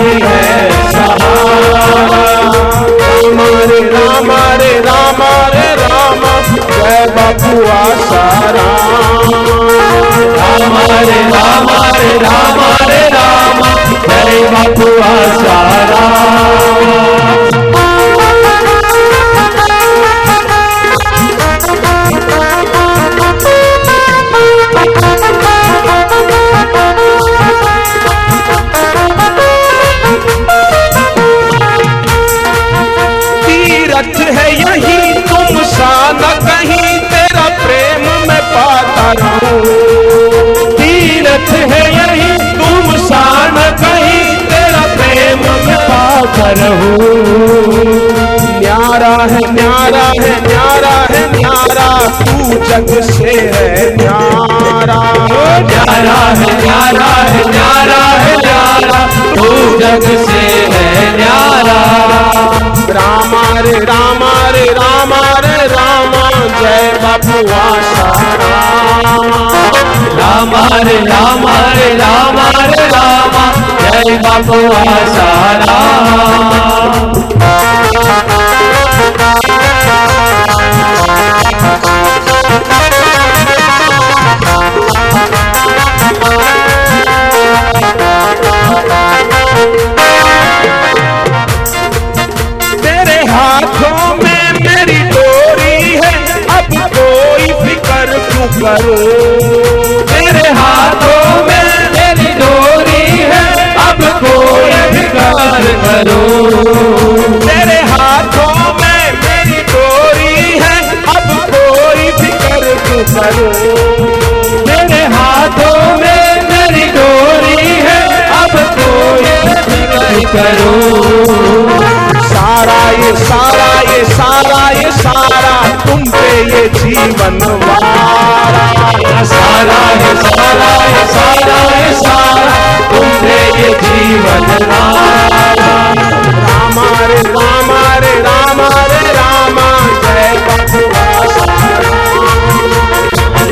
ही है सहारा। हमारे राम रे राम रे राम, जय बपुआ सारा राम राम रे राम रे राम, जय बपुआ सारा न्यारा है न्यारा है न्यारा है न्यारा। तू जग से है न्यारा। न्यारा है न्यारा है न्यारा है न्यारा। तू जग से है न्यारा। रामा रे रामा रे रामा रे रामा। जय सारा रामा रे रामा रे रामा रे रामा। जय बपुआ सारा तेरे जीवन वारा सारा है सारा है सारा है सारा। तुमसे ये जीवन रामा रे रामा रे रामा रे रामा। जय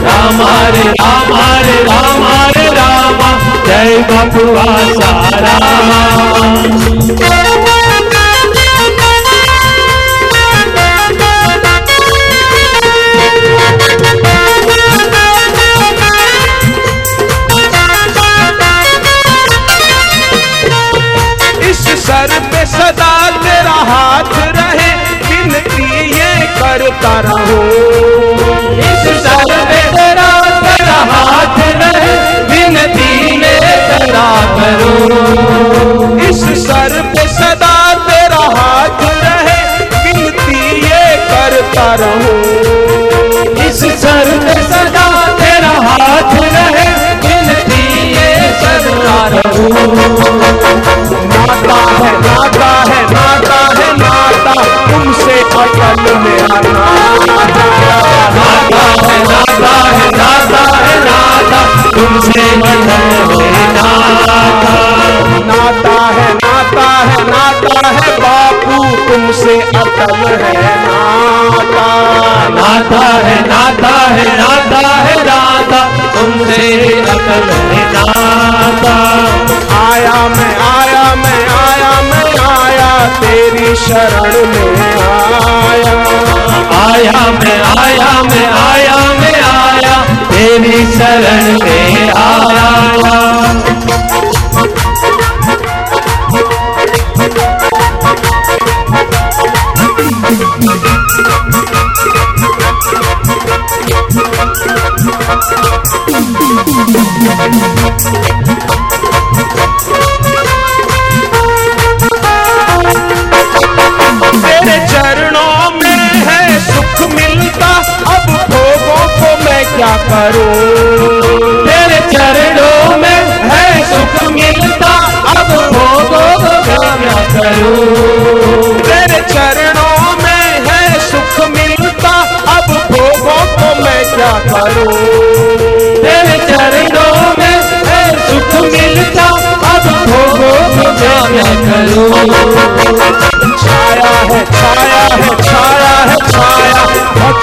रामा रे रामा रे रामा रे रामा। जय बपुआ सारा करता रहो इस सर पे तेरा तेरा हाथ रहे, विनती में करा। इस सर पे सदा तेरा हाथ रहे, विनती ये करता रहो। इस सर पे सदा तेरा हाथ रहे, विनती ये सदा रहूँ। नाता है नाता है नाता है नाता तुमसे अकल मेरा अकल दाता आया मैं आया मैं आया मैं, आया तेरी शरण में आया। आया मैं आया मैं आया मैं, आया तेरी शरण में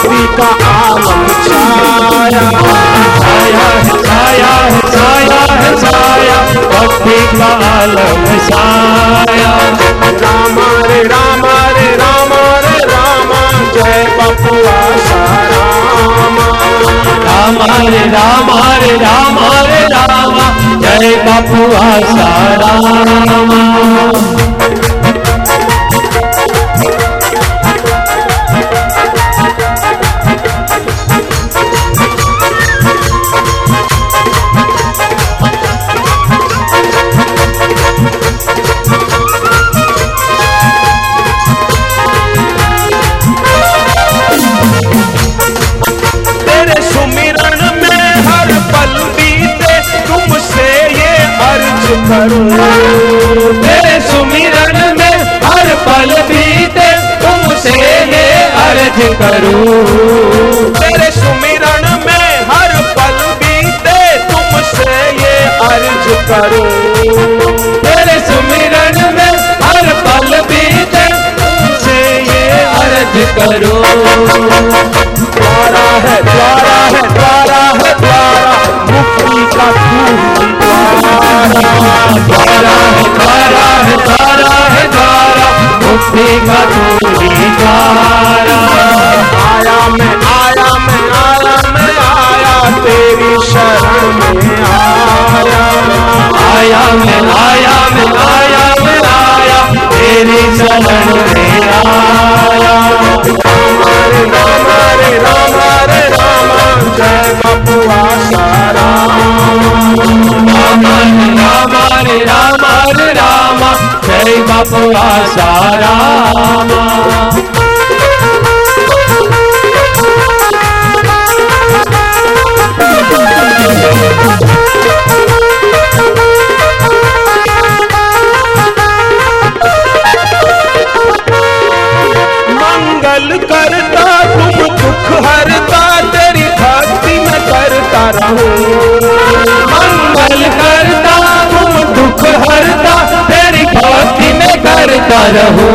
भक्ति का आलम छाया छाया छाया छाया छाया। भक्ति का आलम छाया। रामा रे, राम रे राम रे, राम। जय बपुआ, सारामा। राम हरे राम हरे राम हरे राम। जय जय बापू करूँ सुमिरन में हर पल बीते, तुमसे ये अर्ज़ करूँ। तेरे सुमिरन में हर पल बीते, तुमसे ये अर्ज़ करूँ। तेरे सुमिरन में हर पल बीते, तुमसे ये अर्ज़ करूँ। द्वारा है द्वारा है द्वारा है द्वारा द्वारा है द्वारा है द्वारा है द्वारा मुक्ति का तू ही द्वारा आया मैं आया मैं आया मैं आया तेरी शरण में आया आया मैं आया मैं आया मैं आया तेरी शरण में आया राम हरे राम हरे राम जय बापू बापू आसाराम रहूँ।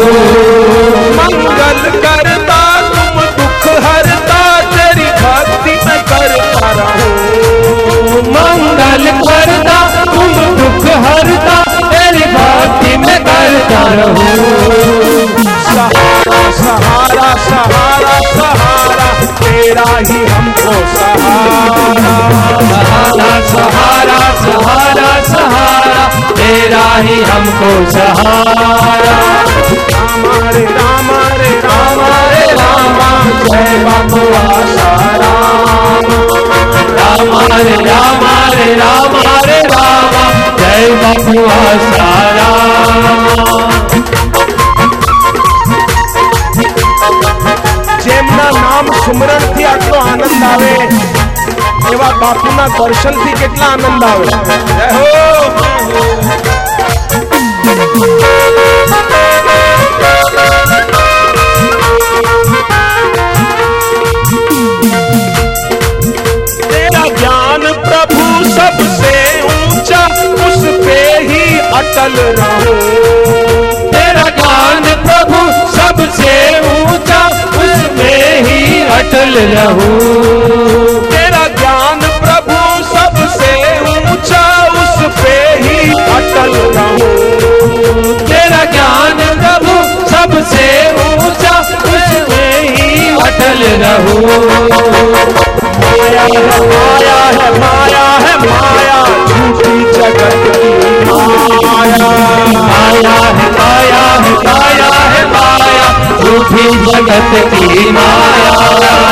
मंगल करता तुम दुख हरता तेरी भक्ति में करता रहो। मंगल करता तुम दुख हरता तेरी भक्ति में करता रहो। सहारा सहारा सहारा सहारा तेरा ही हमको सहारा। सहारा सहारा सहारा सहारा। तेरा ही हमको सहारा राम रे राम रे राम रे राम जय बाबू आसाराम राम रे राम रे राम रे राम जय बाबू आसाराम જેમના નામ સુમરણ થી આટલો આનંદ આવે એવા બાપુના દર્શન થી કેટલા આનંદ આવે જય હો अटल रहो। तेरा ज्ञान प्रभु सबसे ऊँचा उसमें ही अटल रहूँ। तेरा ज्ञान प्रभु सबसे ऊँचा, उस पे ही अटल रहो। सबसे ऊँचा उसमें ही अटल रहूँ। माया है माया है माया है, माया। झूठी जगत माया। माया है माया है माया है, माया। झूठी जगत की माया।